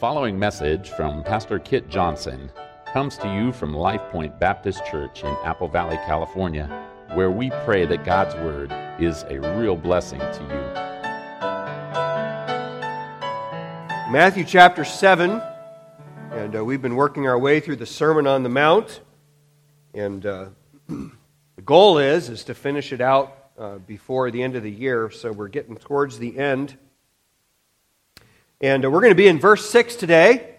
following message from Pastor Kit Johnson comes to you from Life Point Baptist Church in Apple Valley, California, where we pray that God's Word is a real blessing to you. Matthew chapter 7, and uh, we've been working our way through the Sermon on the Mount, and uh, the goal is, is to finish it out uh, before the end of the year, so we're getting towards the end. And uh, we're going to be in verse 6 today.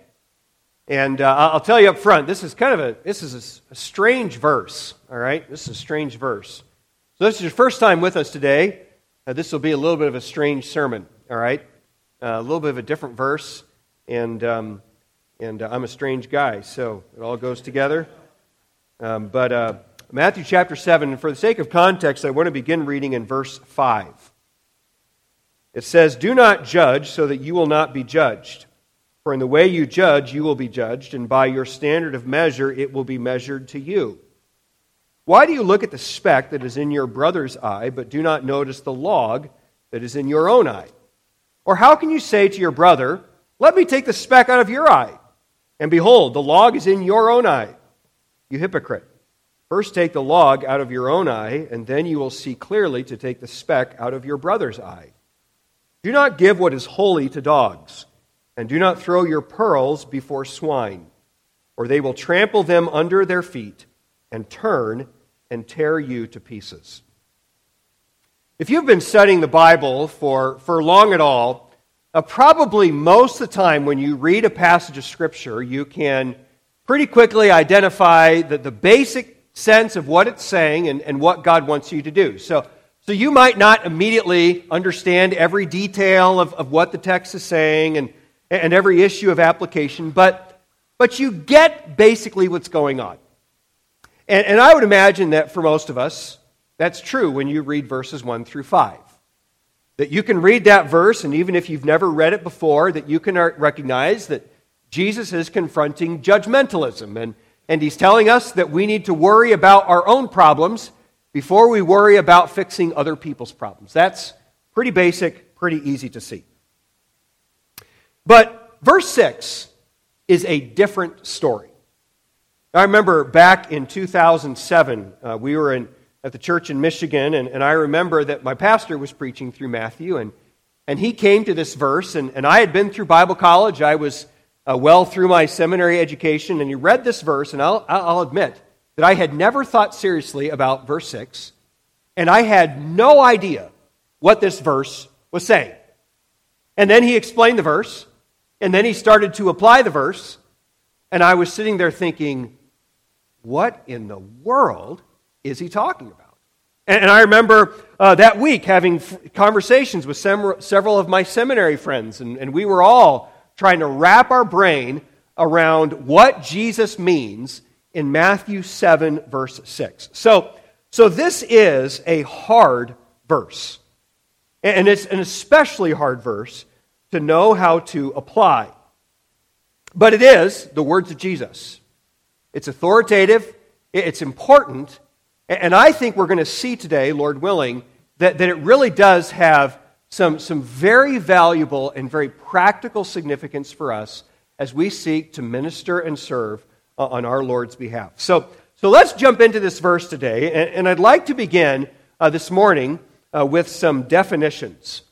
And uh, I'll tell you up front, this is kind of a, this is a, a, strange verse, all right? This is a strange verse. So this is your first time with us today. Uh, this will be a little bit of a strange sermon, all right? Uh, a little bit of a different verse. And, um, and uh, I'm a strange guy, so it all goes together. Um, but uh, Matthew chapter 7, and for the sake of context, I want to begin reading in verse 5. It says, Do not judge so that you will not be judged. For in the way you judge, you will be judged, and by your standard of measure, it will be measured to you. Why do you look at the speck that is in your brother's eye, but do not notice the log that is in your own eye? Or how can you say to your brother, Let me take the speck out of your eye? And behold, the log is in your own eye. You hypocrite. First take the log out of your own eye, and then you will see clearly to take the speck out of your brother's eye. Do not give what is holy to dogs, and do not throw your pearls before swine, or they will trample them under their feet and turn and tear you to pieces. If you've been studying the Bible for, for long at all, uh, probably most of the time when you read a passage of Scripture, you can pretty quickly identify the, the basic sense of what it's saying and, and what God wants you to do. So, so you might not immediately understand every detail of, of what the text is saying and, and every issue of application, but, but you get basically what's going on. And, and I would imagine that for most of us, that's true when you read verses 1 through 5. That you can read that verse, and even if you've never read it before, that you can recognize that Jesus is confronting judgmentalism. And, and he's telling us that we need to worry about our own problems before we worry about fixing other people's problems. That's pretty basic, pretty easy to see. But verse 6 is a different story. I remember back in 2007, uh, we were in, at the church in Michigan, and, and I remember that my pastor was preaching through Matthew, and, and he came to this verse, and, and I had been through Bible college. I was uh, well through my seminary education, and he read this verse, and I'll, I'll admit, that I had never thought seriously about verse 6, and I had no idea what this verse was saying. And then he explained the verse, and then he started to apply the verse, and I was sitting there thinking, what in the world is he talking about? And, I remember uh, that week having f- conversations with sem- several of my seminary friends, and, and we were all trying to wrap our brain around what Jesus means in Matthew 7, verse 6. So, so this is a hard verse. And it's an especially hard verse to know how to apply. But it is the words of Jesus. It's authoritative, it's important, and I think we're going to see today, Lord willing, that, that it really does have some, some very valuable and very practical significance for us as we seek to minister and serve on our Lord's behalf. So, so let's jump into this verse today, and, and I'd like to begin uh, this morning uh, with some definitions.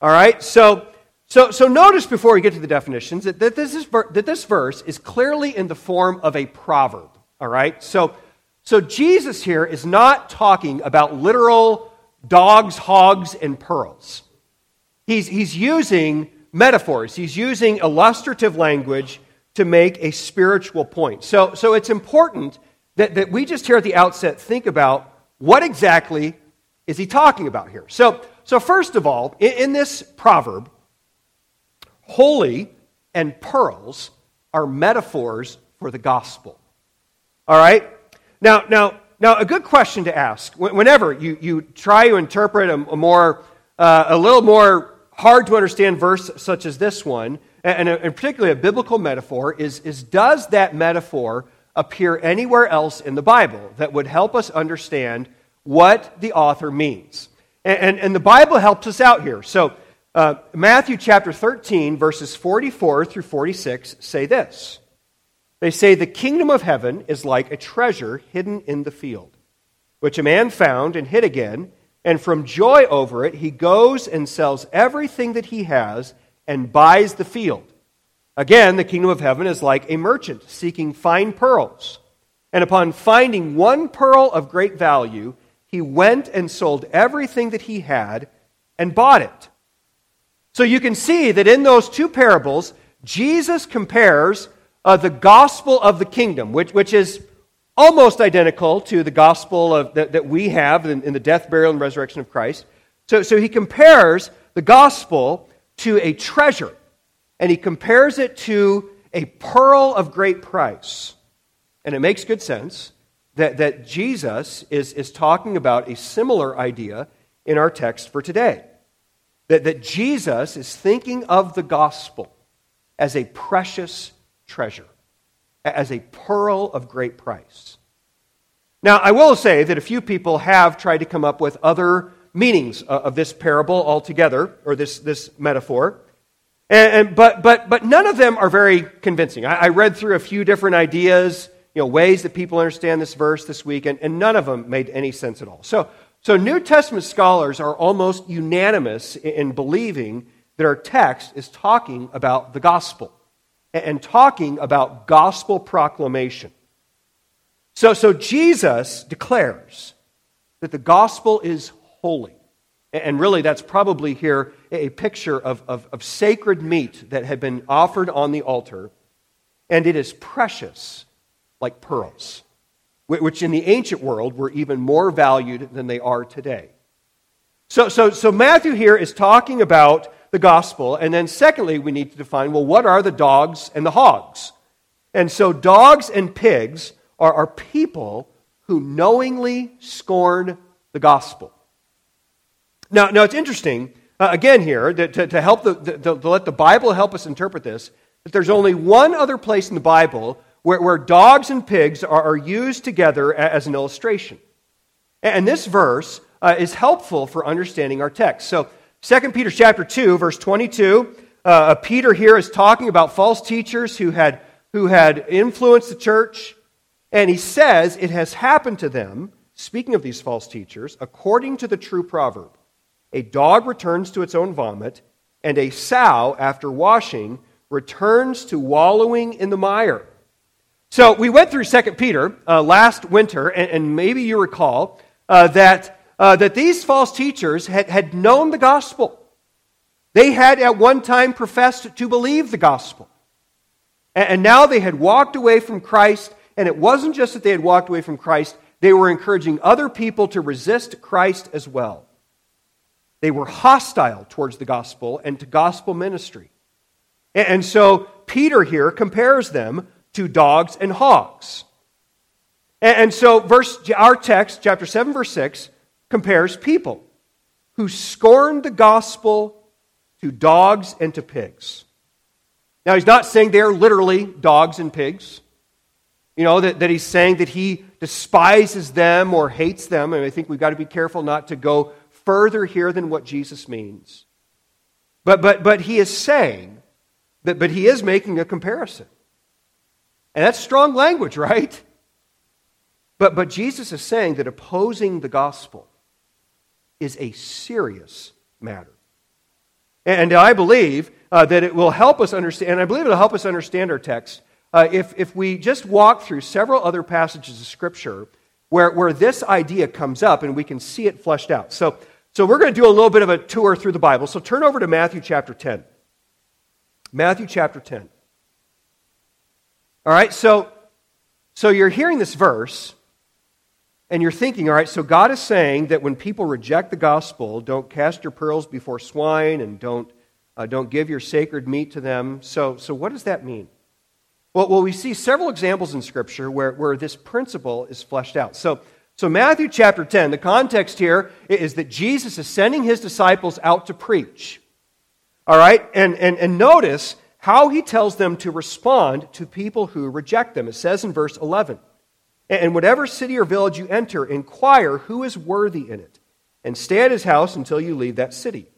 All right, so, so, so notice before we get to the definitions that, that, this is, that this verse is clearly in the form of a proverb. All right, so, so Jesus here is not talking about literal dogs, hogs, and pearls. He's, he's using metaphors, he's using illustrative language to make a spiritual point. So, so it's important that, that we just here at the outset think about what exactly is he talking about here. So, so first of all, in, in this proverb, holy and pearls are metaphors for the gospel. All right? Now, now, now a good question to ask whenever you, you try to interpret a, a more, uh, a little more hard to understand verse such as this one and, and particularly a biblical metaphor, is, is does that metaphor appear anywhere else in the Bible that would help us understand what the author means? And, and, and the Bible helps us out here. So, Uh, Matthew chapter 13, verses 44 through 46 say this. They say, The kingdom of heaven is like a treasure hidden in the field, which a man found and hid again, and from joy over it, he goes and sells everything that he has and buys the field. Again, the kingdom of heaven is like a merchant seeking fine pearls. And upon finding one pearl of great value, he went and sold everything that he had and bought it. So you can see that in those two parables, Jesus compares uh, the gospel of the kingdom, which, which is almost identical to the gospel of, that, that we have in, in the death, burial, and resurrection of Christ. So, so he compares the gospel to a treasure, and he compares it to a pearl of great price. And it makes good sense that, that Jesus is, is talking about a similar idea in our text for today. That, that Jesus is thinking of the gospel as a precious treasure, as a pearl of great price. Now, I will say that a few people have tried to come up with other meanings uh, of this parable altogether, or this, this metaphor. And, and, but, but, but none of them are very convincing. I, I, read through a few different ideas, you know, ways that people understand this verse this week, and, and none of them made any sense at all. So, so New Testament scholars are almost unanimous in, in believing that our text is talking about the gospel and talking about gospel proclamation. So, so Jesus declares that the gospel is holy. And really, that's probably here a picture of, of, of, sacred meat that had been offered on the altar, and it is precious like pearls, which in the ancient world were even more valued than they are today. So, so, so Matthew here is talking about the gospel. And then, secondly, we need to define well, what are the dogs and the hogs? And so, dogs and pigs are, are people who knowingly scorn the gospel. Now, now it's interesting, uh, again, here, that, to, to help the, to let the Bible help us interpret this, that there's only one other place in the Bible where, where dogs and pigs are, are used together as an illustration. And this verse uh, is helpful for understanding our text. So, 2 Peter chapter 2, verse 22, uh, Peter here is talking about false teachers who had, who had influenced the church. And he says it has happened to them, speaking of these false teachers, according to the true proverb a dog returns to its own vomit, and a sow, after washing, returns to wallowing in the mire. So we went through 2 Peter uh, last winter, and, and, maybe you recall uh, that uh, that these false teachers had, had known the gospel. They had at one time professed to believe the gospel. And, and now they had walked away from Christ, and it wasn't just that they had walked away from Christ, they were encouraging other people to resist Christ as well. They were hostile towards the gospel and to gospel ministry. And, so Peter here compares them to dogs and hogs. And, so verse, our text, chapter 7, verse 6, compares people who scorn the gospel to dogs and to pigs. Now, he's not saying they're literally dogs and pigs. You know, that, that he's saying that he despises them or hates them. And I think we've got to be careful not to go further here than what Jesus means. But, but, but he is saying that, but he is making a comparison. And that's strong language, right? But, but Jesus is saying that opposing the gospel is a serious matter. And I believe uh, that it will help us understand, and I believe it will help us understand our text uh, if, if we just walk through several other passages of Scripture where, where this idea comes up and we can see it fleshed out. So, so we're going to do a little bit of a tour through the Bible. So turn over to Matthew chapter 10. Matthew chapter 10. All right, so, so you're hearing this verse, and you're thinking, all right, so God is saying that when people reject the gospel, don't cast your pearls before swine and don't, uh, don't give your sacred meat to them. So, so what does that mean? Well, well, we see several examples in Scripture where, where this principle is fleshed out. So, so, Matthew chapter 10, the context here is that Jesus is sending his disciples out to preach. All right? And, and, and notice how he tells them to respond to people who reject them. It says in verse 11 and whatever city or village you enter, inquire who is worthy in it, and stay at his house until you leave that city.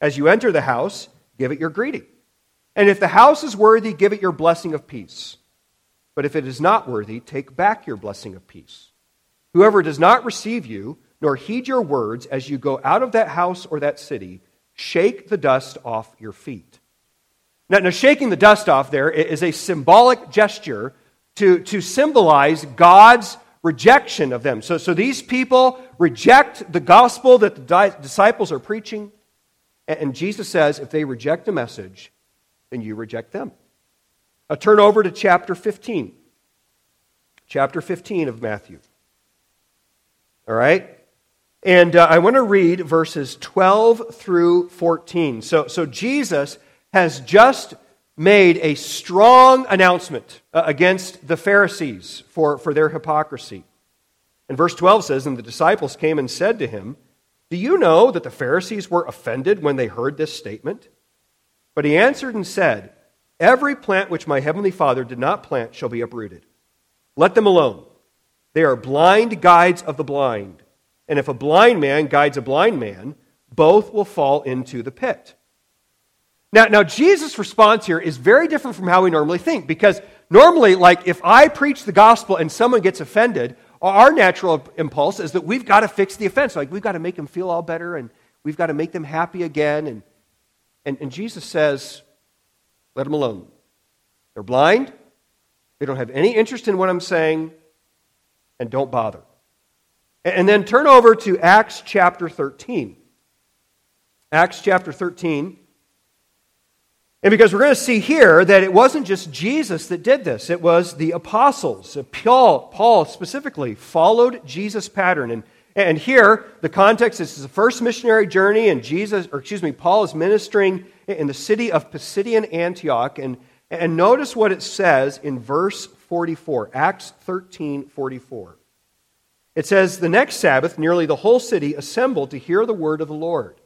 As you enter the house, give it your greeting. And if the house is worthy, give it your blessing of peace. But if it is not worthy, take back your blessing of peace. Whoever does not receive you, nor heed your words as you go out of that house or that city, shake the dust off your feet. Now, now shaking the dust off there is a symbolic gesture to, to symbolize God's rejection of them. So, so these people reject the gospel that the disciples are preaching. And Jesus says if they reject the message, then you reject them. Now turn over to chapter 15. Chapter 15 of Matthew. All right? And uh, I want to read verses 12 through 14. So, so Jesus has just made a strong announcement uh, against the Pharisees for, for their hypocrisy. And verse 12 says, And the disciples came and said to him, Do you know that the Pharisees were offended when they heard this statement? But he answered and said, Every plant which my heavenly Father did not plant shall be uprooted. Let them alone. They are blind guides of the blind. And if a blind man guides a blind man, both will fall into the pit. Now, now Jesus' response here is very different from how we normally think because normally, like if I preach the gospel and someone gets offended, our natural impulse is that we've got to fix the offense. Like we've got to make them feel all better and we've got to make them happy again. And, and, and Jesus says, let them alone. They're blind, they don't have any interest in what I'm saying, and don't bother. And then turn over to Acts chapter 13. Acts chapter 13. And because we're going to see here that it wasn't just Jesus that did this, it was the apostles. Uh, Paul, Paul specifically followed Jesus' pattern. And, and here, the context is the first missionary journey, and Jesus, or excuse me, Paul is ministering in the city of Pisidian Antioch. And, and notice what it says in verse 44, Acts 13 44. It says, The next Sabbath, nearly the whole city assembled to hear the word of the Lord.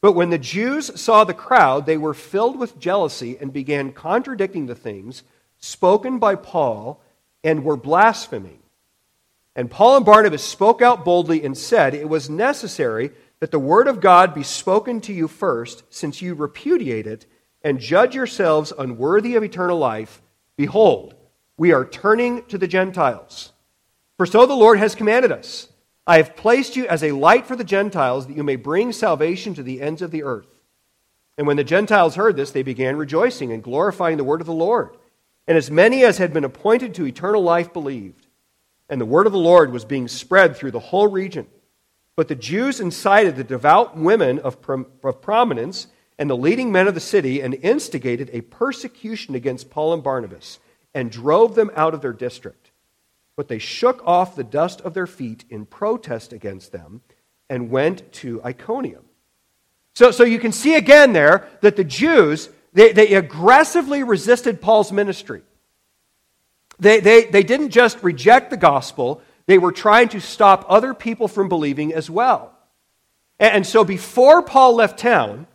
But when the Jews saw the crowd, they were filled with jealousy and began contradicting the things spoken by Paul and were blaspheming. And Paul and Barnabas spoke out boldly and said, It was necessary that the word of God be spoken to you first, since you repudiate it and judge yourselves unworthy of eternal life. Behold, we are turning to the Gentiles. For so the Lord has commanded us. I have placed you as a light for the Gentiles, that you may bring salvation to the ends of the earth. And when the Gentiles heard this, they began rejoicing and glorifying the word of the Lord. And as many as had been appointed to eternal life believed. And the word of the Lord was being spread through the whole region. But the Jews incited the devout women of, of prominence and the leading men of the city and instigated a persecution against Paul and Barnabas and drove them out of their district. But they shook off the dust of their feet in protest against them and went to Iconium. So, so you can see again there that the Jews, they, they aggressively resisted Paul's ministry. They, they, they didn't just reject the gospel, they were trying to stop other people from believing as well. And, and so before Paul left town,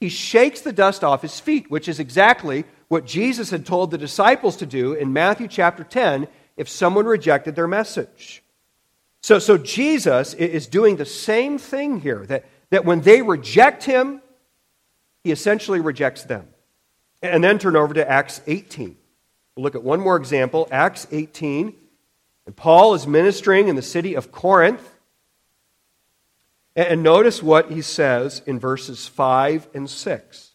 he shakes the dust off his feet, which is exactly what Jesus had told the disciples to do in Matthew chapter 10 if someone rejected their message. So, so Jesus is doing the same thing here that, that when they reject him, he essentially rejects them. And then turn over to Acts 18. We'll look at one more example, Acts 18. And Paul is ministering in the city of Corinth. And notice what he says in verses 5 and 6.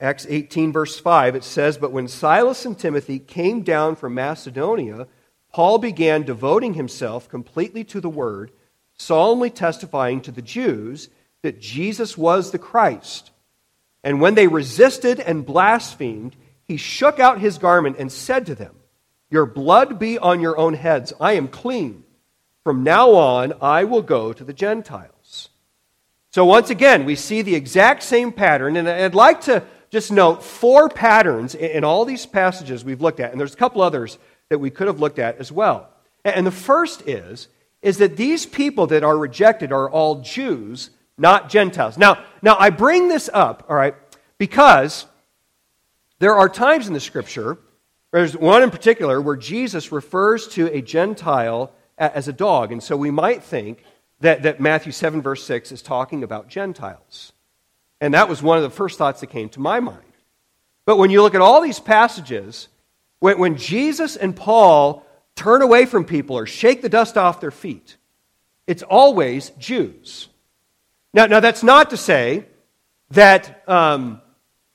Acts 18, verse 5, it says, But when Silas and Timothy came down from Macedonia, Paul began devoting himself completely to the word, solemnly testifying to the Jews that Jesus was the Christ. And when they resisted and blasphemed, he shook out his garment and said to them, Your blood be on your own heads. I am clean. From now on, I will go to the Gentiles. So, once again, we see the exact same pattern, and I'd like to just note four patterns in all these passages we've looked at, and there's a couple others that we could have looked at as well. And the first is, is that these people that are rejected are all Jews, not Gentiles. Now, now I bring this up, all right, because there are times in the scripture, there's one in particular where Jesus refers to a Gentile as a dog. And so we might think that, that Matthew 7, verse 6 is talking about Gentiles. And that was one of the first thoughts that came to my mind. But when you look at all these passages, when, when Jesus and Paul turn away from people or shake the dust off their feet, it's always Jews. Now, now that's not to say that, um,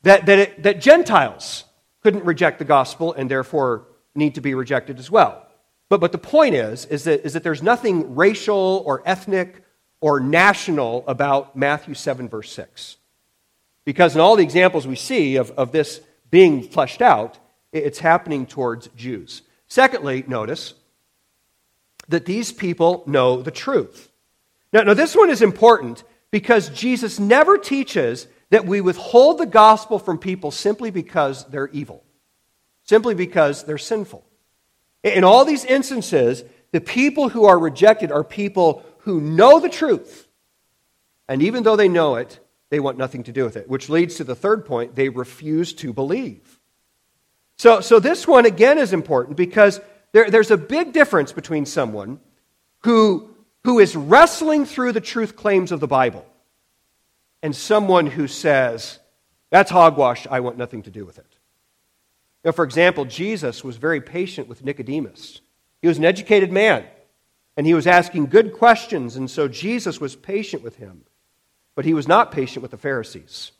that, that, it, that Gentiles couldn't reject the gospel and therefore need to be rejected as well. But, but the point is, is that, is that there's nothing racial or ethnic or national about Matthew 7, verse 6. Because in all the examples we see of, of this being fleshed out, it's happening towards Jews. Secondly, notice that these people know the truth. Now, now, this one is important because Jesus never teaches that we withhold the gospel from people simply because they're evil, simply because they're sinful. In all these instances, the people who are rejected are people who know the truth. And even though they know it, they want nothing to do with it, which leads to the third point they refuse to believe. So, so this one, again, is important because there, there's a big difference between someone who, who is wrestling through the truth claims of the Bible and someone who says, That's hogwash, I want nothing to do with it. Know, for example, Jesus was very patient with Nicodemus. He was an educated man, and he was asking good questions, and so Jesus was patient with him. But he was not patient with the Pharisees,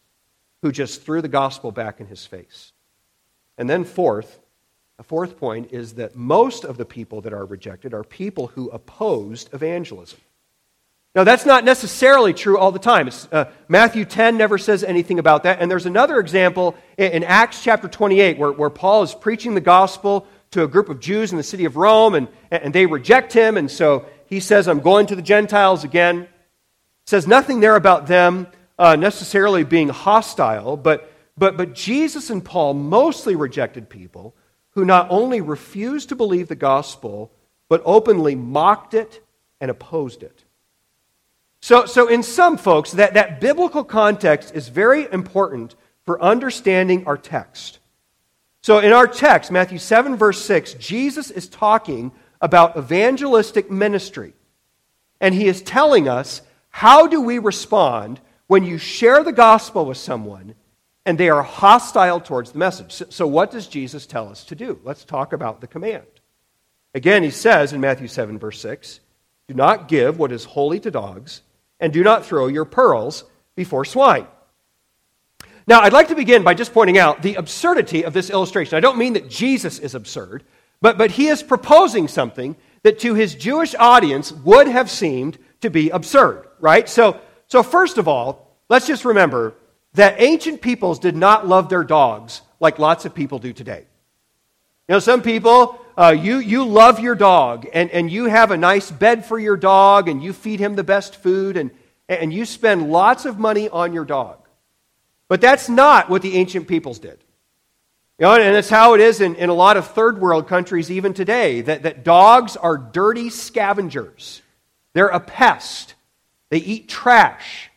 who just threw the gospel back in his face. And then, fourth, a fourth point is that most of the people that are rejected are people who opposed evangelism. Now, that's not necessarily true all the time. Uh, Matthew 10 never says anything about that. And there's another example in, in Acts chapter 28 where, where Paul is preaching the gospel to a group of Jews in the city of Rome, and, and they reject him. And so he says, I'm going to the Gentiles again. Says nothing there about them uh, necessarily being hostile, but, but, but Jesus and Paul mostly rejected people who not only refused to believe the gospel, but openly mocked it and opposed it. So, so in some folks, that, that biblical context is very important for understanding our text. So in our text, Matthew 7, verse 6, Jesus is talking about evangelistic ministry. And he is telling us how do we respond when you share the gospel with someone and they are hostile towards the message. So, what does Jesus tell us to do? Let's talk about the command. Again, he says in Matthew 7, verse 6, Do not give what is holy to dogs and do not throw your pearls before swine. Now, I'd like to begin by just pointing out the absurdity of this illustration. I don't mean that Jesus is absurd, but, but he is proposing something that to his Jewish audience would have seemed to be absurd, right? So, so first of all, let's just remember that ancient peoples did not love their dogs like lots of people do today. You know, some people, uh, you, you love your dog and, and you have a nice bed for your dog and you feed him the best food and, and you spend lots of money on your dog. But that's not what the ancient peoples did. You know, and that's how it is in, in a lot of third world countries even today that, that dogs are dirty scavengers. They're a pest. They eat trash.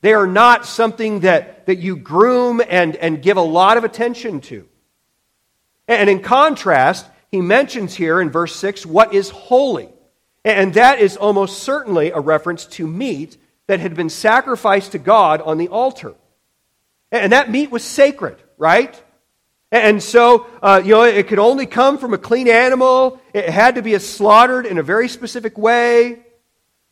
They are not something that, that you groom and, and give a lot of attention to. And in contrast, he mentions here in verse 6 what is holy. And that is almost certainly a reference to meat that had been sacrificed to God on the altar. And that meat was sacred, right? And so, uh, you know, it could only come from a clean animal. It had to be slaughtered in a very specific way.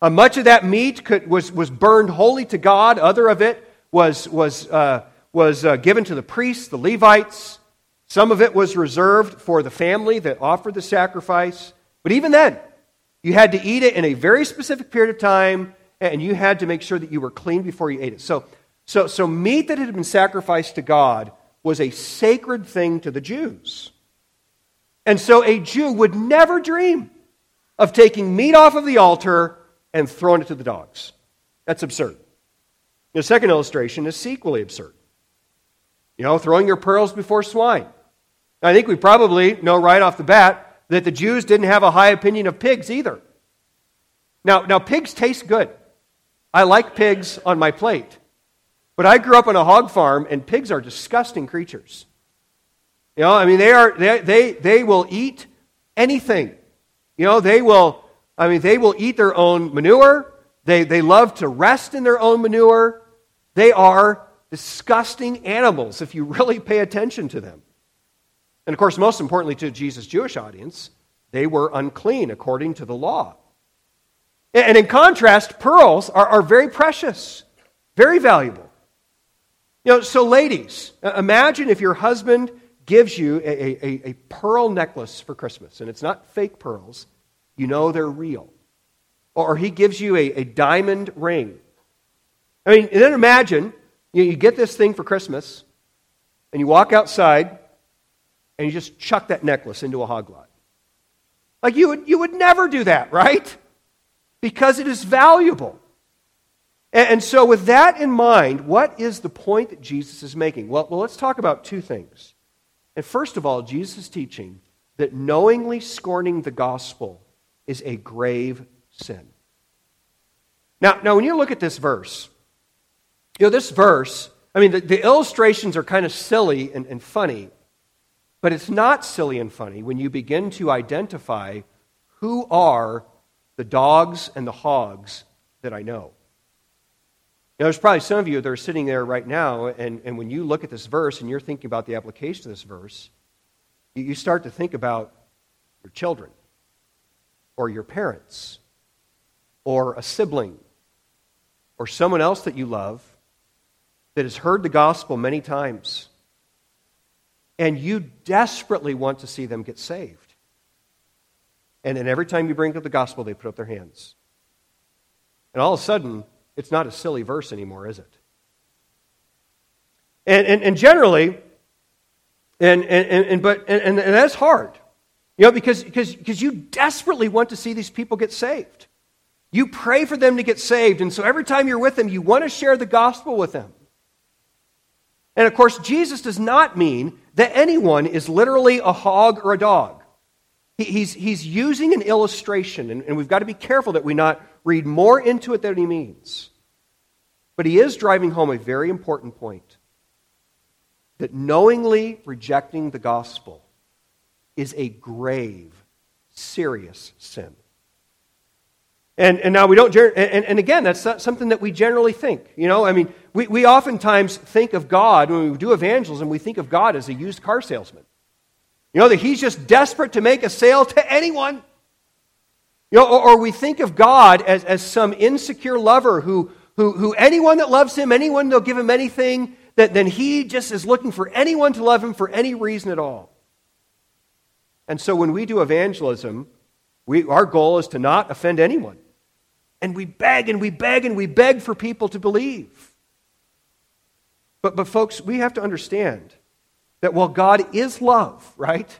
Uh, much of that meat could, was, was burned wholly to God. Other of it was, was, uh, was uh, given to the priests, the Levites. Some of it was reserved for the family that offered the sacrifice. But even then, you had to eat it in a very specific period of time, and you had to make sure that you were clean before you ate it. So, so, so meat that had been sacrificed to God was a sacred thing to the Jews. And so a Jew would never dream of taking meat off of the altar and throwing it to the dogs. That's absurd. The second illustration is equally absurd. You know, throwing your pearls before swine. I think we probably know right off the bat that the Jews didn't have a high opinion of pigs either. Now, now pigs taste good. I like pigs on my plate. But I grew up on a hog farm, and pigs are disgusting creatures. You know, I mean, they, are, they, they, they will eat anything. You know, they will, I mean, they will eat their own manure. They, they love to rest in their own manure. They are disgusting animals if you really pay attention to them. And of course, most importantly to Jesus' Jewish audience, they were unclean according to the law. And in contrast, pearls are, are very precious, very valuable. You know, so ladies, imagine if your husband gives you a, a, a pearl necklace for Christmas, and it's not fake pearls, you know they're real. Or he gives you a, a diamond ring. I mean, then imagine you, you get this thing for Christmas, and you walk outside, and you just chuck that necklace into a hog lot. Like you would, you would never do that, right? Because it is valuable. And, and so, with that in mind, what is the point that Jesus is making? Well, well, let's talk about two things. And first of all, Jesus is teaching that knowingly scorning the gospel is a grave sin. Now, now when you look at this verse, you know, this verse, I mean, the, the illustrations are kind of silly and, and funny, but it's not silly and funny when you begin to identify who are the dogs and the hogs that I know. Now, there's probably some of you that are sitting there right now, and, and when you look at this verse and you're thinking about the application of this verse, you, you start to think about your children, or your parents, or a sibling, or someone else that you love that has heard the gospel many times, and you desperately want to see them get saved. And then every time you bring up the gospel, they put up their hands. And all of a sudden, it's not a silly verse anymore, is it? And, and, and generally, and, and, and, but, and, and that's hard. You know, because, because, because you desperately want to see these people get saved. You pray for them to get saved. And so every time you're with them, you want to share the gospel with them. And of course, Jesus does not mean that anyone is literally a hog or a dog. He, he's, he's using an illustration, and, and we've got to be careful that we not read more into it than he means. But he is driving home a very important point that knowingly rejecting the gospel is a grave, serious sin. And, and now we don't, and, and again, that's something that we generally think. You know, I mean, we, we oftentimes think of God, when we do evangelism, we think of God as a used car salesman. You know, that he's just desperate to make a sale to anyone. You know, or, or we think of God as, as some insecure lover who, who, who anyone that loves him, anyone that'll give him anything, that then he just is looking for anyone to love him for any reason at all. And so when we do evangelism, we, our goal is to not offend anyone. And we beg and we beg and we beg for people to believe. But, but folks, we have to understand that while God is love, right?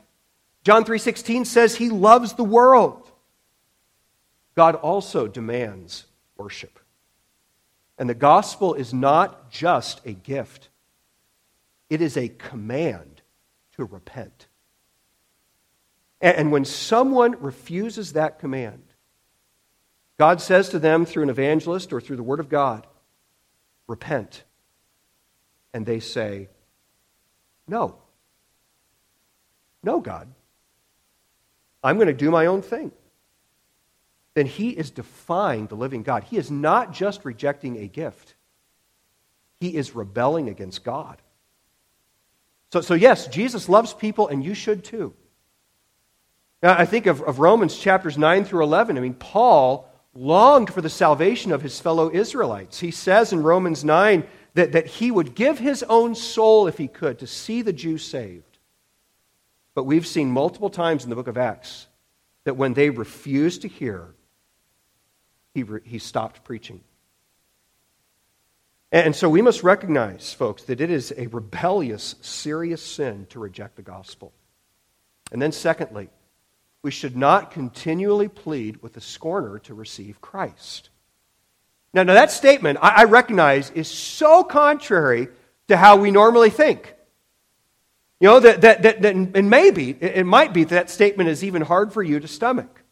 John 3:16 says he loves the world. God also demands worship. And the gospel is not just a gift, it is a command to repent. And when someone refuses that command, God says to them through an evangelist or through the Word of God, repent. And they say, no. No, God. I'm going to do my own thing then he is defying the living God. He is not just rejecting a gift, he is rebelling against God. So, so yes, Jesus loves people, and you should too. Now, I think of, of Romans chapters 9 through 11. I mean, Paul longed for the salvation of his fellow Israelites. He says in Romans 9 that, that he would give his own soul, if he could, to see the Jews saved. But we've seen multiple times in the book of Acts that when they refused to hear, he, re- he stopped preaching. And so we must recognize, folks, that it is a rebellious, serious sin to reject the gospel. And then, secondly, we should not continually plead with the scorner to receive Christ. Now, now that statement, I, I recognize, is so contrary to how we normally think. You know, that, that, that, that and maybe, it might be that, that statement is even hard for you to stomach.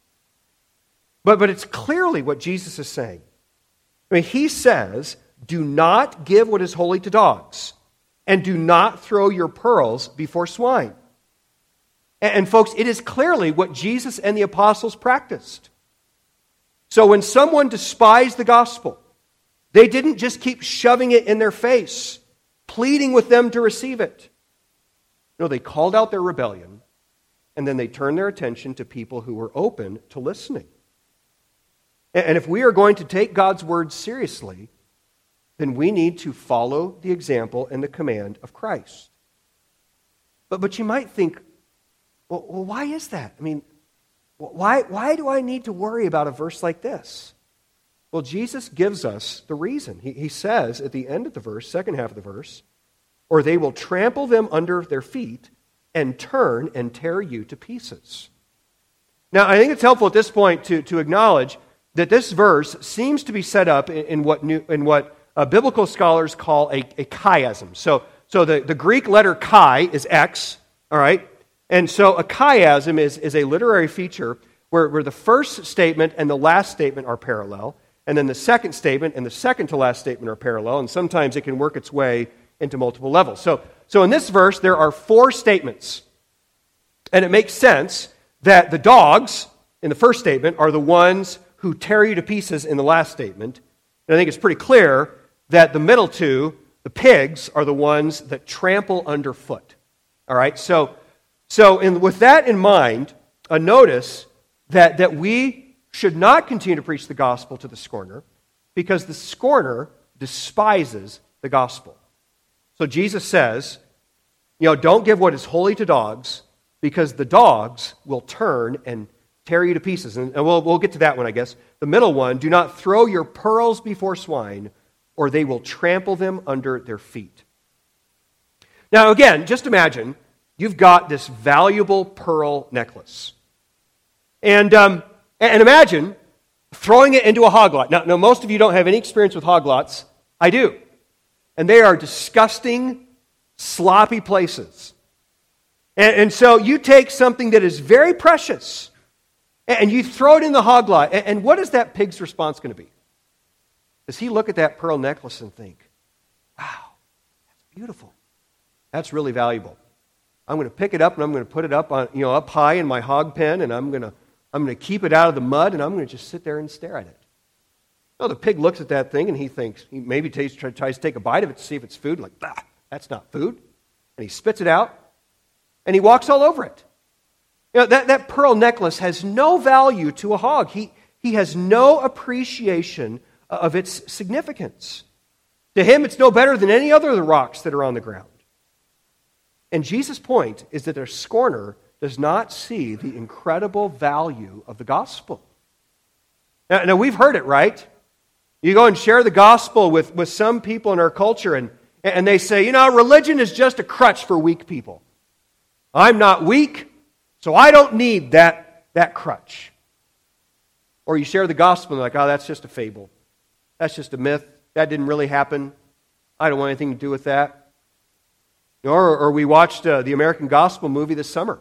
But, but it's clearly what Jesus is saying. I mean, he says, Do not give what is holy to dogs, and do not throw your pearls before swine. And, folks, it is clearly what Jesus and the apostles practiced. So when someone despised the gospel, they didn't just keep shoving it in their face, pleading with them to receive it. No, they called out their rebellion, and then they turned their attention to people who were open to listening. And if we are going to take God's word seriously, then we need to follow the example and the command of Christ. But, but you might think, well, well why is that? I mean, why, why do I need to worry about a verse like this? Well, Jesus gives us the reason. He, he says at the end of the verse, second half of the verse, or they will trample them under their feet and turn and tear you to pieces. Now, I think it's helpful at this point to, to acknowledge that this verse seems to be set up in, in what, new, in what uh, biblical scholars call a, a chiasm. So, so the, the Greek letter chi is X, all right? And so a chiasm is, is a literary feature where, where the first statement and the last statement are parallel, and then the second statement and the second to last statement are parallel, and sometimes it can work its way into multiple levels. So, so in this verse, there are four statements. And it makes sense that the dogs in the first statement are the ones who tear you to pieces in the last statement. And I think it's pretty clear that the middle two, the pigs, are the ones that trample underfoot. All right? So so, in, with that in mind, a notice that, that we should not continue to preach the gospel to the scorner because the scorner despises the gospel. So, Jesus says, you know, don't give what is holy to dogs because the dogs will turn and tear you to pieces. And, and we'll, we'll get to that one, I guess. The middle one do not throw your pearls before swine, or they will trample them under their feet. Now, again, just imagine you've got this valuable pearl necklace. And, um, and imagine throwing it into a hog lot. Now, now, most of you don't have any experience with hog lots. I do. And they are disgusting, sloppy places. And, and so you take something that is very precious and you throw it in the hog lot. And, and what is that pig's response going to be? Does he look at that pearl necklace and think, wow, that's beautiful? That's really valuable. I'm going to pick it up and I'm going to put it up on, you know, up high in my hog pen and I'm going to, I'm going to keep it out of the mud and I'm going to just sit there and stare at it. No, the pig looks at that thing and he thinks, he maybe takes, tries to take a bite of it to see if it's food. Like, that's not food. And he spits it out and he walks all over it. You know, that, that pearl necklace has no value to a hog. He, he has no appreciation of its significance. To him, it's no better than any other of the rocks that are on the ground. And Jesus' point is that a scorner does not see the incredible value of the gospel. Now, now, we've heard it, right? You go and share the gospel with, with some people in our culture, and, and they say, you know, religion is just a crutch for weak people. I'm not weak, so I don't need that, that crutch. Or you share the gospel, and they're like, oh, that's just a fable. That's just a myth. That didn't really happen. I don't want anything to do with that. Or, or we watched uh, the American Gospel movie this summer.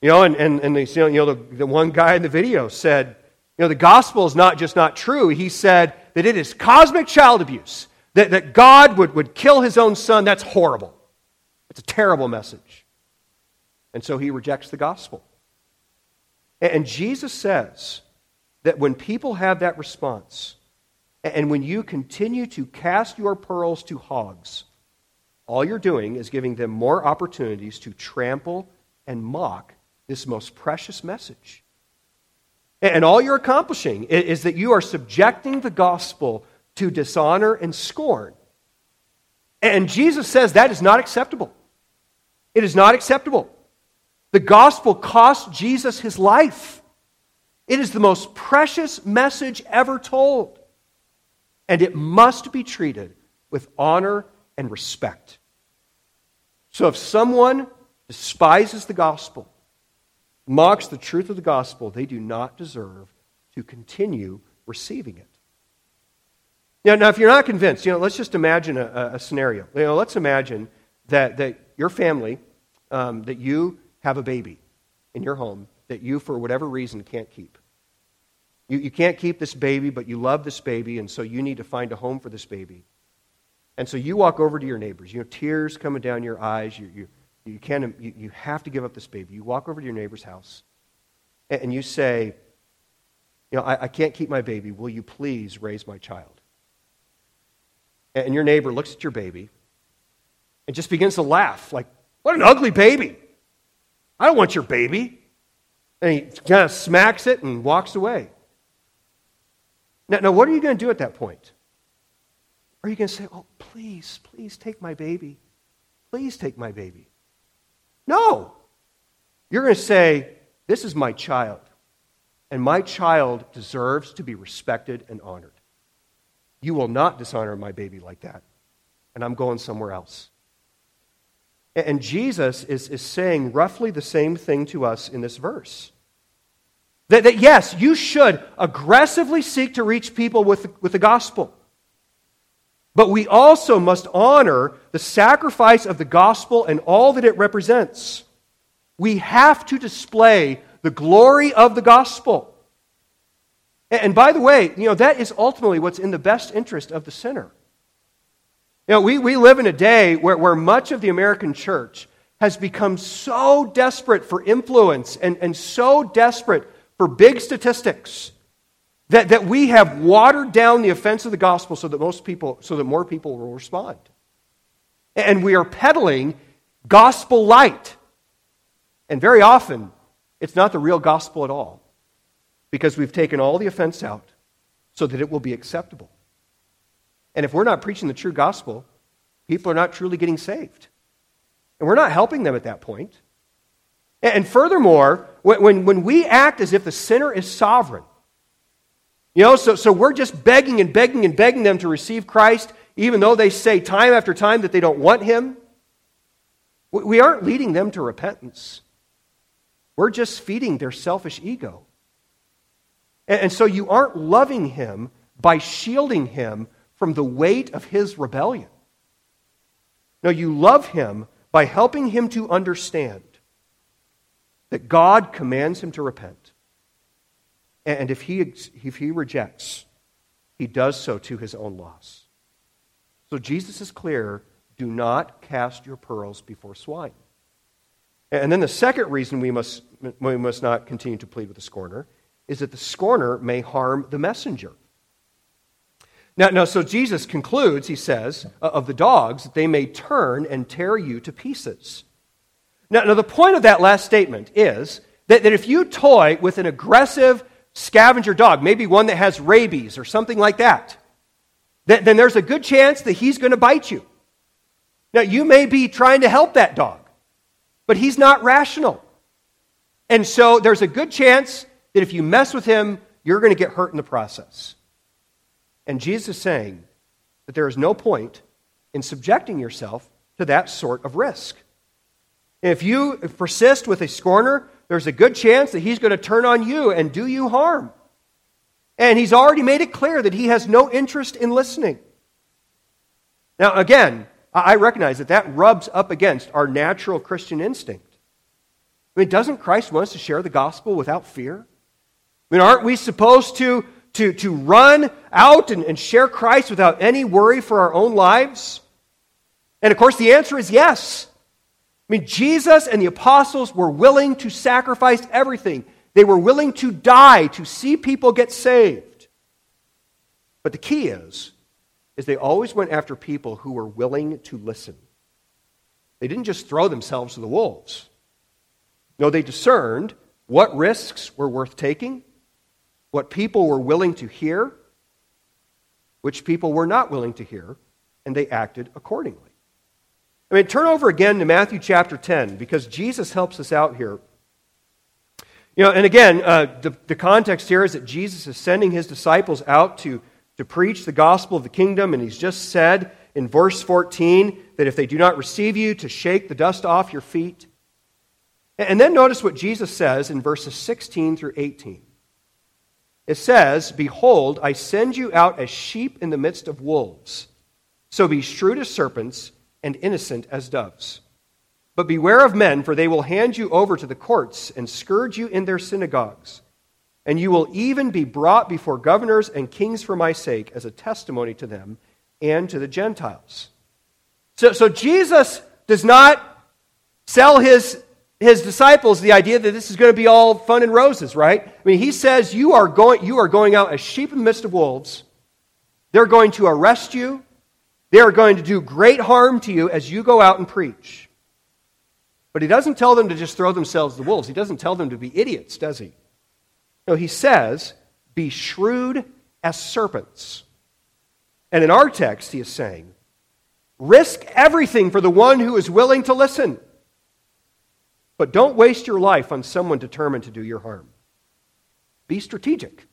You know, and, and, and the, you know, the, the one guy in the video said, you know, the gospel is not just not true. He said that it is cosmic child abuse, that, that God would, would kill his own son. That's horrible. It's a terrible message. And so he rejects the gospel. And, and Jesus says that when people have that response, and when you continue to cast your pearls to hogs, all you're doing is giving them more opportunities to trample and mock this most precious message. And all you're accomplishing is that you are subjecting the gospel to dishonor and scorn. And Jesus says that is not acceptable. It is not acceptable. The gospel cost Jesus his life. It is the most precious message ever told. And it must be treated with honor and respect. So if someone despises the gospel, mocks the truth of the gospel, they do not deserve to continue receiving it. Now, now if you're not convinced, you know, let's just imagine a, a scenario. You know, let's imagine that, that your family, um, that you have a baby in your home that you, for whatever reason, can't keep. You, you can't keep this baby, but you love this baby, and so you need to find a home for this baby. And so you walk over to your neighbors. You know, tears coming down your eyes. You, you, you, can't, you, you have to give up this baby. You walk over to your neighbor's house and you say, You know, I, I can't keep my baby. Will you please raise my child? And your neighbor looks at your baby and just begins to laugh, like, What an ugly baby! I don't want your baby. And he kind of smacks it and walks away. Now, now what are you going to do at that point? Are you going to say, Oh, please, please take my baby? Please take my baby? No. You're going to say, This is my child, and my child deserves to be respected and honored. You will not dishonor my baby like that, and I'm going somewhere else. And Jesus is, is saying roughly the same thing to us in this verse. That, that yes, you should aggressively seek to reach people with, with the gospel. But we also must honor the sacrifice of the gospel and all that it represents. We have to display the glory of the gospel. And by the way, you know, that is ultimately what's in the best interest of the sinner. You know, we, we live in a day where, where much of the American church has become so desperate for influence and, and so desperate for big statistics that, that we have watered down the offense of the gospel so that most people, so that more people will respond. And we are peddling gospel light. And very often, it's not the real gospel at all because we've taken all the offense out so that it will be acceptable. And if we're not preaching the true gospel, people are not truly getting saved. And we're not helping them at that point. And furthermore, when, when we act as if the sinner is sovereign, you know, so, so we're just begging and begging and begging them to receive Christ, even though they say time after time that they don't want Him. We aren't leading them to repentance. We're just feeding their selfish ego. And, and so you aren't loving Him by shielding Him from the weight of His rebellion. No, you love Him by helping Him to understand that God commands Him to repent. And if he, if he rejects, he does so to his own loss. So Jesus is clear do not cast your pearls before swine. And then the second reason we must, we must not continue to plead with the scorner is that the scorner may harm the messenger. Now, now, so Jesus concludes, he says, uh, of the dogs, that they may turn and tear you to pieces. Now, now the point of that last statement is that, that if you toy with an aggressive, scavenger dog, maybe one that has rabies or something like that, then, there's a good chance that he's going to bite you. Now, you may be trying to help that dog, but he's not rational. And so there's a good chance that if you mess with him, you're going to get hurt in the process. And Jesus is saying that there is no point in subjecting yourself to that sort of risk. If you persist with a scorner, there's a good chance that he's going to turn on you and do you harm. And he's already made it clear that he has no interest in listening. Now, again, I recognize that that rubs up against our natural Christian instinct. I mean, doesn't Christ want us to share the gospel without fear? I mean, aren't we supposed to, to, to run out and, and share Christ without any worry for our own lives? And of course, the answer is yes. I mean, Jesus and the apostles were willing to sacrifice everything. They were willing to die to see people get saved. But the key is, is they always went after people who were willing to listen. They didn't just throw themselves to the wolves. No, they discerned what risks were worth taking, what people were willing to hear, which people were not willing to hear, and they acted accordingly. I mean, turn over again to Matthew chapter 10 because Jesus helps us out here. You know, and again, uh, the, the context here is that Jesus is sending his disciples out to, to preach the gospel of the kingdom, and he's just said in verse 14 that if they do not receive you, to shake the dust off your feet. And then notice what Jesus says in verses 16 through 18. It says, Behold, I send you out as sheep in the midst of wolves. So be shrewd as serpents and innocent as doves. But beware of men, for they will hand you over to the courts and scourge you in their synagogues. And you will even be brought before governors and kings for my sake as a testimony to them and to the Gentiles. So, so Jesus does not sell his his disciples the idea that this is going to be all fun and roses, right? I mean, he says, You are going, you are going out as sheep in the midst of wolves. They're going to arrest you. They are going to do great harm to you as you go out and preach. But he doesn't tell them to just throw themselves the wolves. He doesn't tell them to be idiots, does he? No, he says, Be shrewd as serpents. And in our text, he is saying, Risk everything for the one who is willing to listen. But don't waste your life on someone determined to do your harm. Be strategic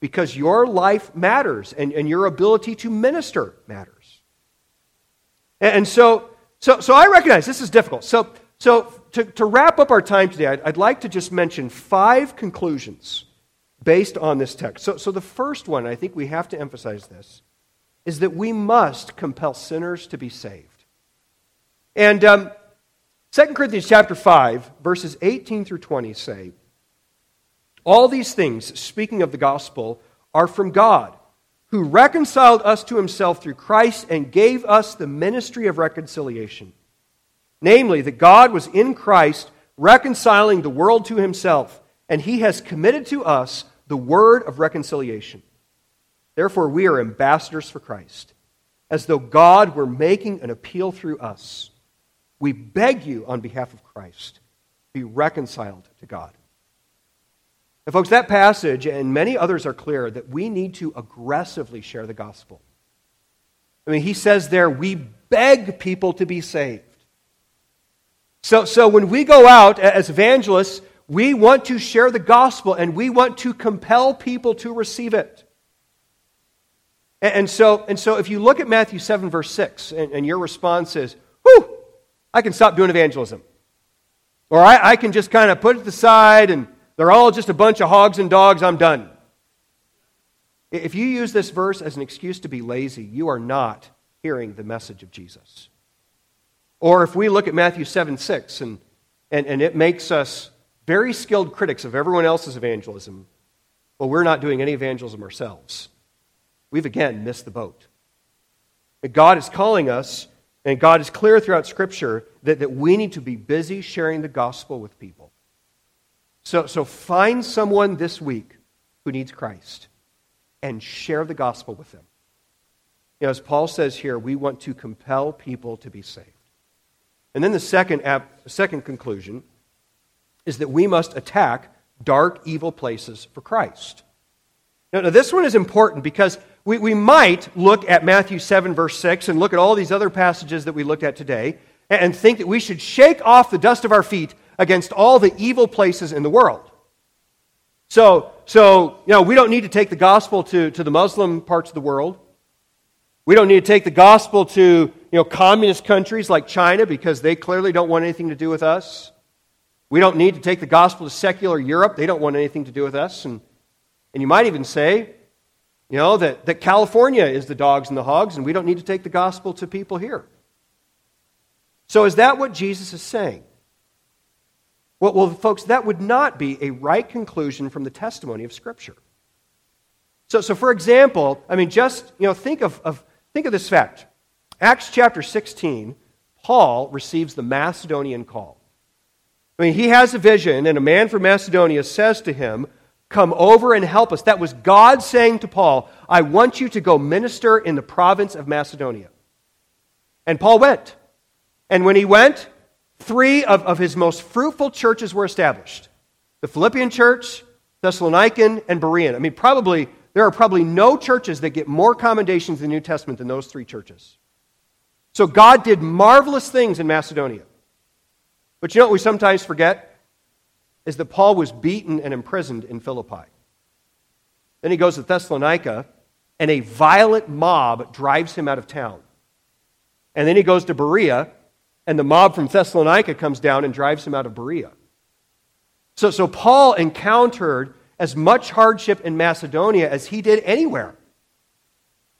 because your life matters and, and your ability to minister matters. And, so, so, so I recognize this is difficult. So, so to, to wrap up our time today, I'd, I'd like to just mention five conclusions based on this text. So, so the first one, I think we have to emphasize this, is that we must compel sinners to be saved. And um, 2 Corinthians chapter 5, verses 18 through 20 say, All these things, speaking of the gospel, are from God who reconciled us to himself through Christ and gave us the ministry of reconciliation. Namely, that God was in Christ reconciling the world to himself, and he has committed to us the word of reconciliation. Therefore, we are ambassadors for Christ, as though God were making an appeal through us. We beg you on behalf of Christ, be reconciled to God. And, folks, that passage and many others are clear that we need to aggressively share the gospel. I mean, he says there, we beg people to be saved. So, so when we go out as evangelists, we want to share the gospel and we want to compel people to receive it. And, and so, and so if you look at Matthew 7, verse 6, and, and your response is, whew, I can stop doing evangelism. Or I, I can just kind of put it aside and they're all just a bunch of hogs and dogs. I'm done. If you use this verse as an excuse to be lazy, you are not hearing the message of Jesus. Or if we look at Matthew 7 6, and, and, and it makes us very skilled critics of everyone else's evangelism, well, we're not doing any evangelism ourselves. We've again missed the boat. God is calling us, and God is clear throughout Scripture that, that we need to be busy sharing the gospel with people. So, so find someone this week who needs Christ and share the gospel with them. You know, as Paul says here, we want to compel people to be saved. And then the second, second conclusion is that we must attack dark, evil places for Christ. Now, now, this one is important because we, we might look at Matthew 7, verse 6, and look at all these other passages that we looked at today, and, and think that we should shake off the dust of our feet against all the evil places in the world. So, so you know, we don't need to take the gospel to, to the Muslim parts of the world. We don't need to take the gospel to you know, communist countries like China because they clearly don't want anything to do with us. We don't need to take the gospel to secular Europe. They don't want anything to do with us. And, and you might even say, you know, that, that California is the dogs and the hogs, and we don't need to take the gospel to people here. So, is that what Jesus is saying? Well, well, folks, that would not be a right conclusion from the testimony of Scripture. So, so for example, I mean, just you know, think of, of think of this fact. Acts chapter 16, Paul receives the Macedonian call. I mean, he has a vision, and a man from Macedonia says to him, Come over and help us. That was God saying to Paul, I want you to go minister in the province of Macedonia. And Paul went. And when he went, three of, of his most fruitful churches were established the Philippian church, Thessalonican, and Berean. I mean, probably, there are probably no churches that get more commendations in the New Testament than those three churches. So God did marvelous things in Macedonia. But you know what we sometimes forget? Is that Paul was beaten and imprisoned in Philippi. Then he goes to Thessalonica, and a violent mob drives him out of town. And then he goes to Berea, and the mob from Thessalonica comes down and drives him out of Berea. So, so Paul encountered as much hardship in Macedonia as he did anywhere.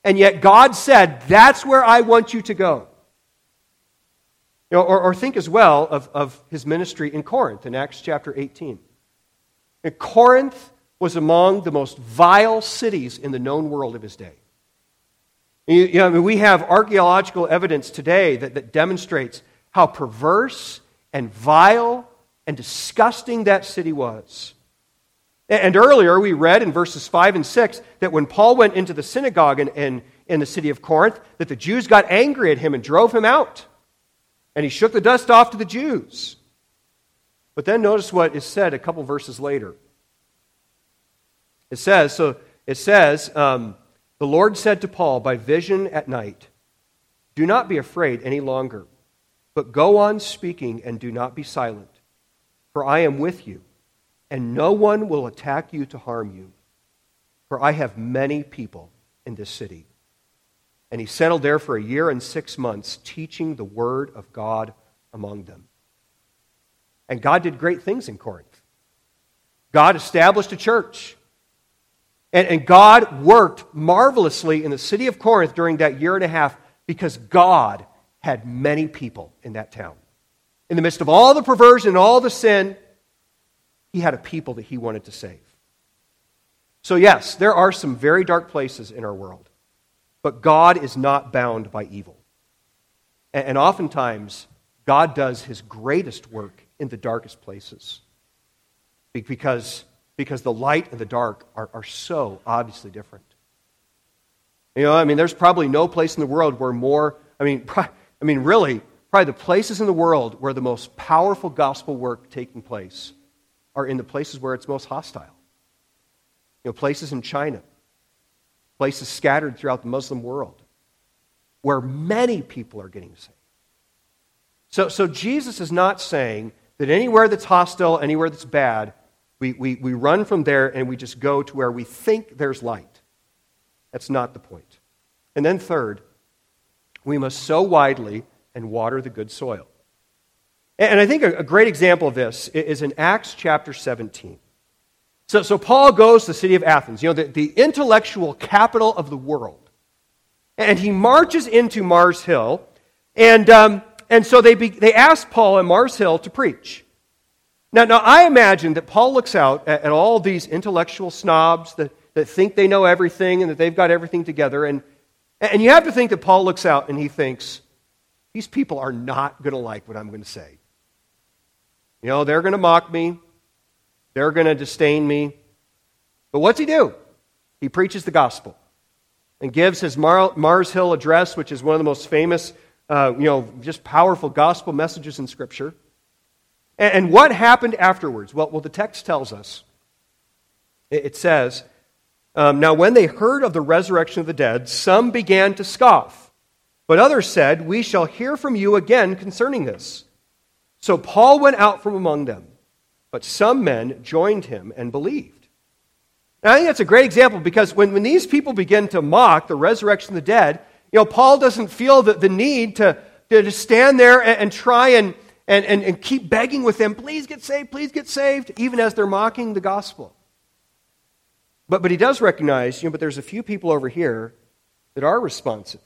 And yet God said, That's where I want you to go. You know, or, or think as well of, of his ministry in Corinth in Acts chapter 18. And Corinth was among the most vile cities in the known world of his day. You, know, I mean, we have archaeological evidence today that, that demonstrates how perverse and vile and disgusting that city was. And earlier we read in verses 5 and 6 that when Paul went into the synagogue in, in, in, the city of Corinth, that the Jews got angry at him and drove him out. And he shook the dust off to the Jews. But then notice what is said a couple verses later. It says, so it says, um, the Lord said to Paul by vision at night, Do not be afraid any longer, but go on speaking and do not be silent, for I am with you and no one will attack you to harm you, for I have many people in this city. And he settled there for a year and six months, teaching the word of God among them. And God did great things in Corinth. God established a church. And, and God worked marvelously in the city of Corinth during that year and a half because God had many people in that town. In the midst of all the perversion and all the sin, he had a people that he wanted to save. So, yes, there are some very dark places in our world, but God is not bound by evil. And oftentimes, God does his greatest work in the darkest places because, because the light and the dark are, are so obviously different. You know, I mean, there's probably no place in the world where more, I mean, I mean, really, probably the places in the world where the most powerful gospel work taking place are in the places where it's most hostile. You know, places in China, places scattered throughout the Muslim world, where many people are getting saved. So, so Jesus is not saying that anywhere that's hostile, anywhere that's bad, we, we, we run from there and we just go to where we think there's light. That's not the point. And then, third, we must sow widely and water the good soil. And I think a great example of this is in Acts chapter 17. So, so Paul goes to the city of Athens, you know, the, the intellectual capital of the world. And he marches into Mars Hill. And, um, and so they, be, they ask Paul at Mars Hill to preach. Now, now I imagine that Paul looks out at, at all these intellectual snobs that, that think they know everything and that they've got everything together. And, and you have to think that Paul looks out and he thinks, these people are not going to like what I'm going to say. You know, they're going to mock me, they're going to disdain me. But what's he do? He preaches the gospel and gives his Mar- Mars Hill address, which is one of the most famous, uh, you know, just powerful gospel messages in Scripture. And, and what happened afterwards? Well, well, the text tells us. It, it says, um, Now when they heard of the resurrection of the dead, some began to scoff. But others said, We shall hear from you again concerning this. So Paul went out from among them, but some men joined him and believed. And I think that's a great example because when, when these people begin to mock the resurrection of the dead, you know, Paul doesn't feel the, the need to, to, stand there and, and try and, and, and keep begging with them, please get saved, please get saved, even as they're mocking the gospel. But, but he does recognize, you know, but there's a few people over here that are responsive.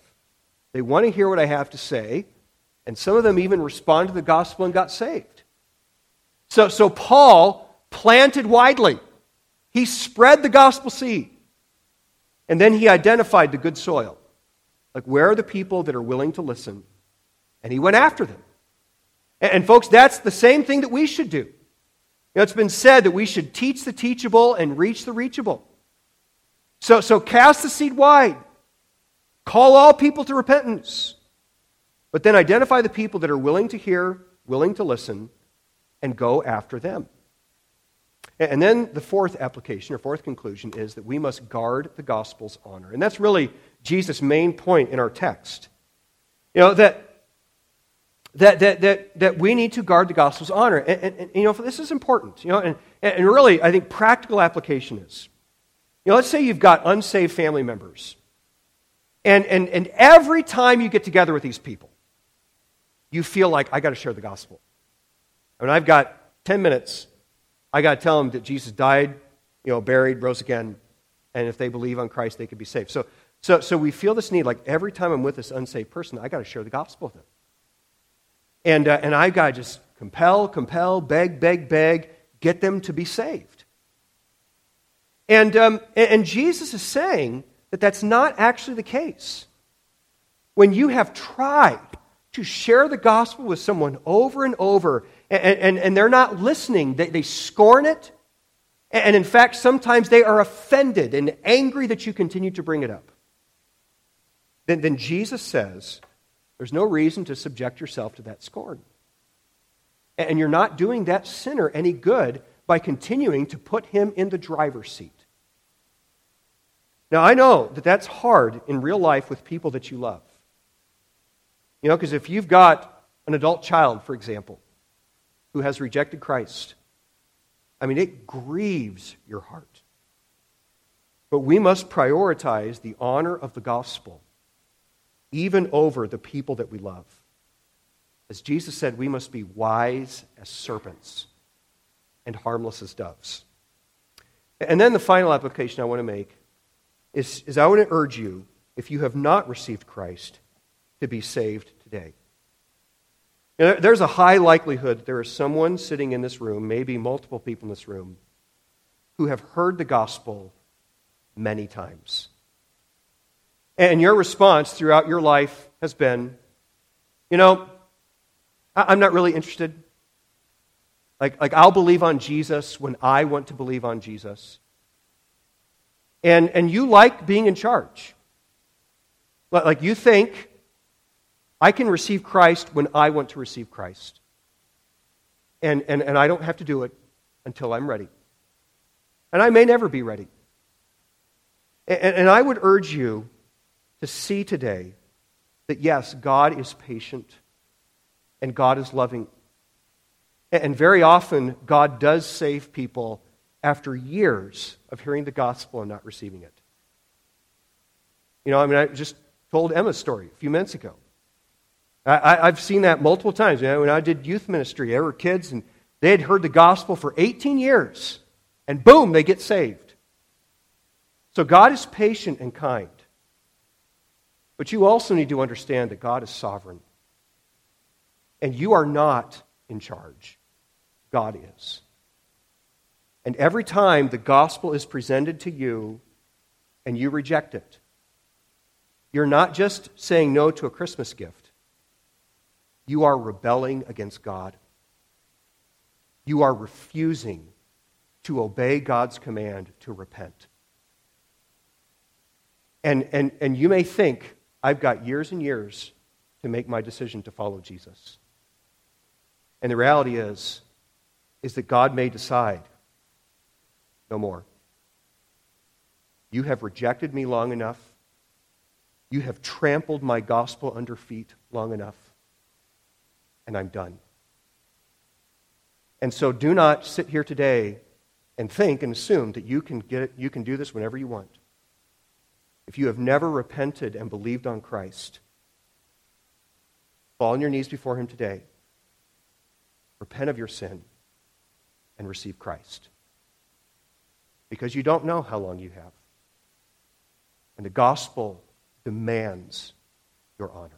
They want to hear what I have to say, and some of them even responded to the gospel and got saved. So, so Paul planted widely. He spread the gospel seed. And then he identified the good soil. Like, where are the people that are willing to listen? And he went after them. And, and folks, that's the same thing that we should do. You know, it's been said that we should teach the teachable and reach the reachable. So, so cast the seed wide. Call all people to repentance. But then identify the people that are willing to hear, willing to listen, and go after them. And then the fourth application or fourth conclusion is that we must guard the gospel's honor. And that's really Jesus' main point in our text. You know, that that, that, that, that we need to guard the gospel's honor. And, and, and, you know, this is important. You know, and, and really, I think practical application is. You know, let's say you've got unsaved family members. And, and, and every time you get together with these people, you feel like, I got to share the gospel. I mean, I've got 10 minutes. I got to tell them that Jesus died, you know, buried, rose again, and if they believe on Christ, they could be saved. So, so, so we feel this need, like every time I'm with this unsaved person, I got to share the gospel with them. And, uh, and I've got to just compel, compel, beg, beg, beg, get them to be saved. And, um, and Jesus is saying that that's not actually the case. When you have tried to share the gospel with someone over and over, And, and, and they're not listening, they, they scorn it. And in fact, sometimes they are offended and angry that you continue to bring it up. Then, then Jesus says, there's no reason to subject yourself to that scorn. And you're not doing that sinner any good by continuing to put him in the driver's seat. Now, I know that that's hard in real life with people that you love. You know, because if you've got an adult child, for example, who has rejected Christ, I mean, it grieves your heart. But we must prioritize the honor of the gospel even over the people that we love. As Jesus said, we must be wise as serpents and harmless as doves. And then the final application I want to make is, is I want to urge you, if you have not received Christ, to be saved today. there's a high likelihood that there is someone sitting in this room, maybe multiple people in this room, who have heard the gospel many times. And your response throughout your life has been, you know, I'm not really interested. Like, like I'll believe on Jesus when I want to believe on Jesus. And, and you like being in charge. Like you think I can receive Christ when I want to receive Christ. And, and, and I don't have to do it until I'm ready. And I may never be ready. And, and I would urge you to see today that yes, God is patient and God is loving. And very often, God does save people after years of hearing the gospel and not receiving it. You know, I mean, I just told Emma's story a few minutes ago. I, have seen that multiple times. You know, when I did youth ministry, there were kids and they had heard the gospel for 18 years, and boom, they get saved. So God is patient and kind. But you also need to understand that God is sovereign. And you are not in charge, God is. And every time the gospel is presented to you and you reject it, you're not just saying no to a Christmas gift, you are rebelling against God. You are refusing to obey God's command to repent. And, and, and you may think, I've got years and years to make my decision to follow Jesus. And the reality is, is that God may decide no more. You have rejected me long enough. You have trampled my gospel under feet long enough. And I'm done. And so do not sit here today and think and assume that you can, get it, you can do this whenever you want. If you have never repented and believed on Christ, fall on your knees before Him today repent of your sin, and receive Christ. Because you don't know how long you have. And the gospel demands your honor.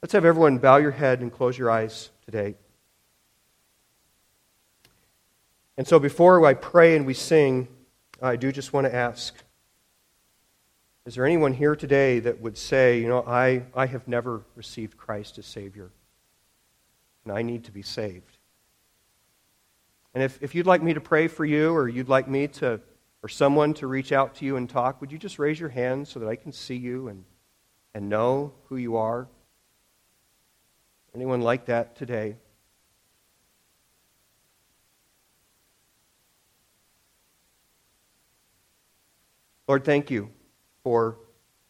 Let's have everyone bow your head and close your eyes today. And so before I pray and we sing, I do just want to ask is there anyone here today that would say, you know, I, I have never received Christ as Savior? and I need to be saved. And if, if you'd like me to pray for you, or you'd like me to, or someone to reach out to you and talk, would you just raise your hand so that I can see you and, and know who you are? Anyone like that today? Lord, thank you for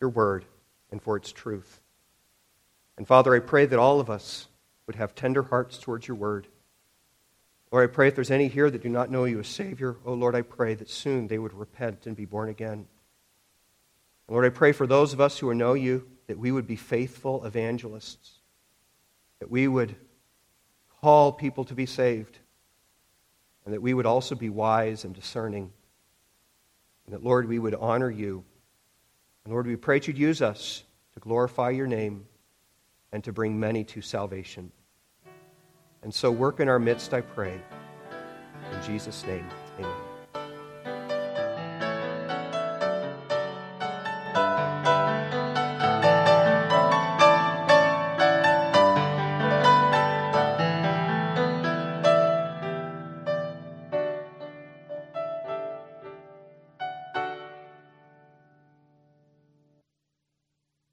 your word and for its truth. And Father, I pray that all of us would have tender hearts towards your word. Lord, I pray if there's any here that do not know you as Savior, oh Lord, I pray that soon they would repent and be born again. Lord, I pray for those of us who know you that we would be faithful evangelists, that we would call people to be saved, and that we would also be wise and discerning, and that, Lord, we would honor you. And Lord, we pray that you'd use us to glorify your name and to bring many to salvation. And so work in our midst, I pray. In Jesus' name, amen.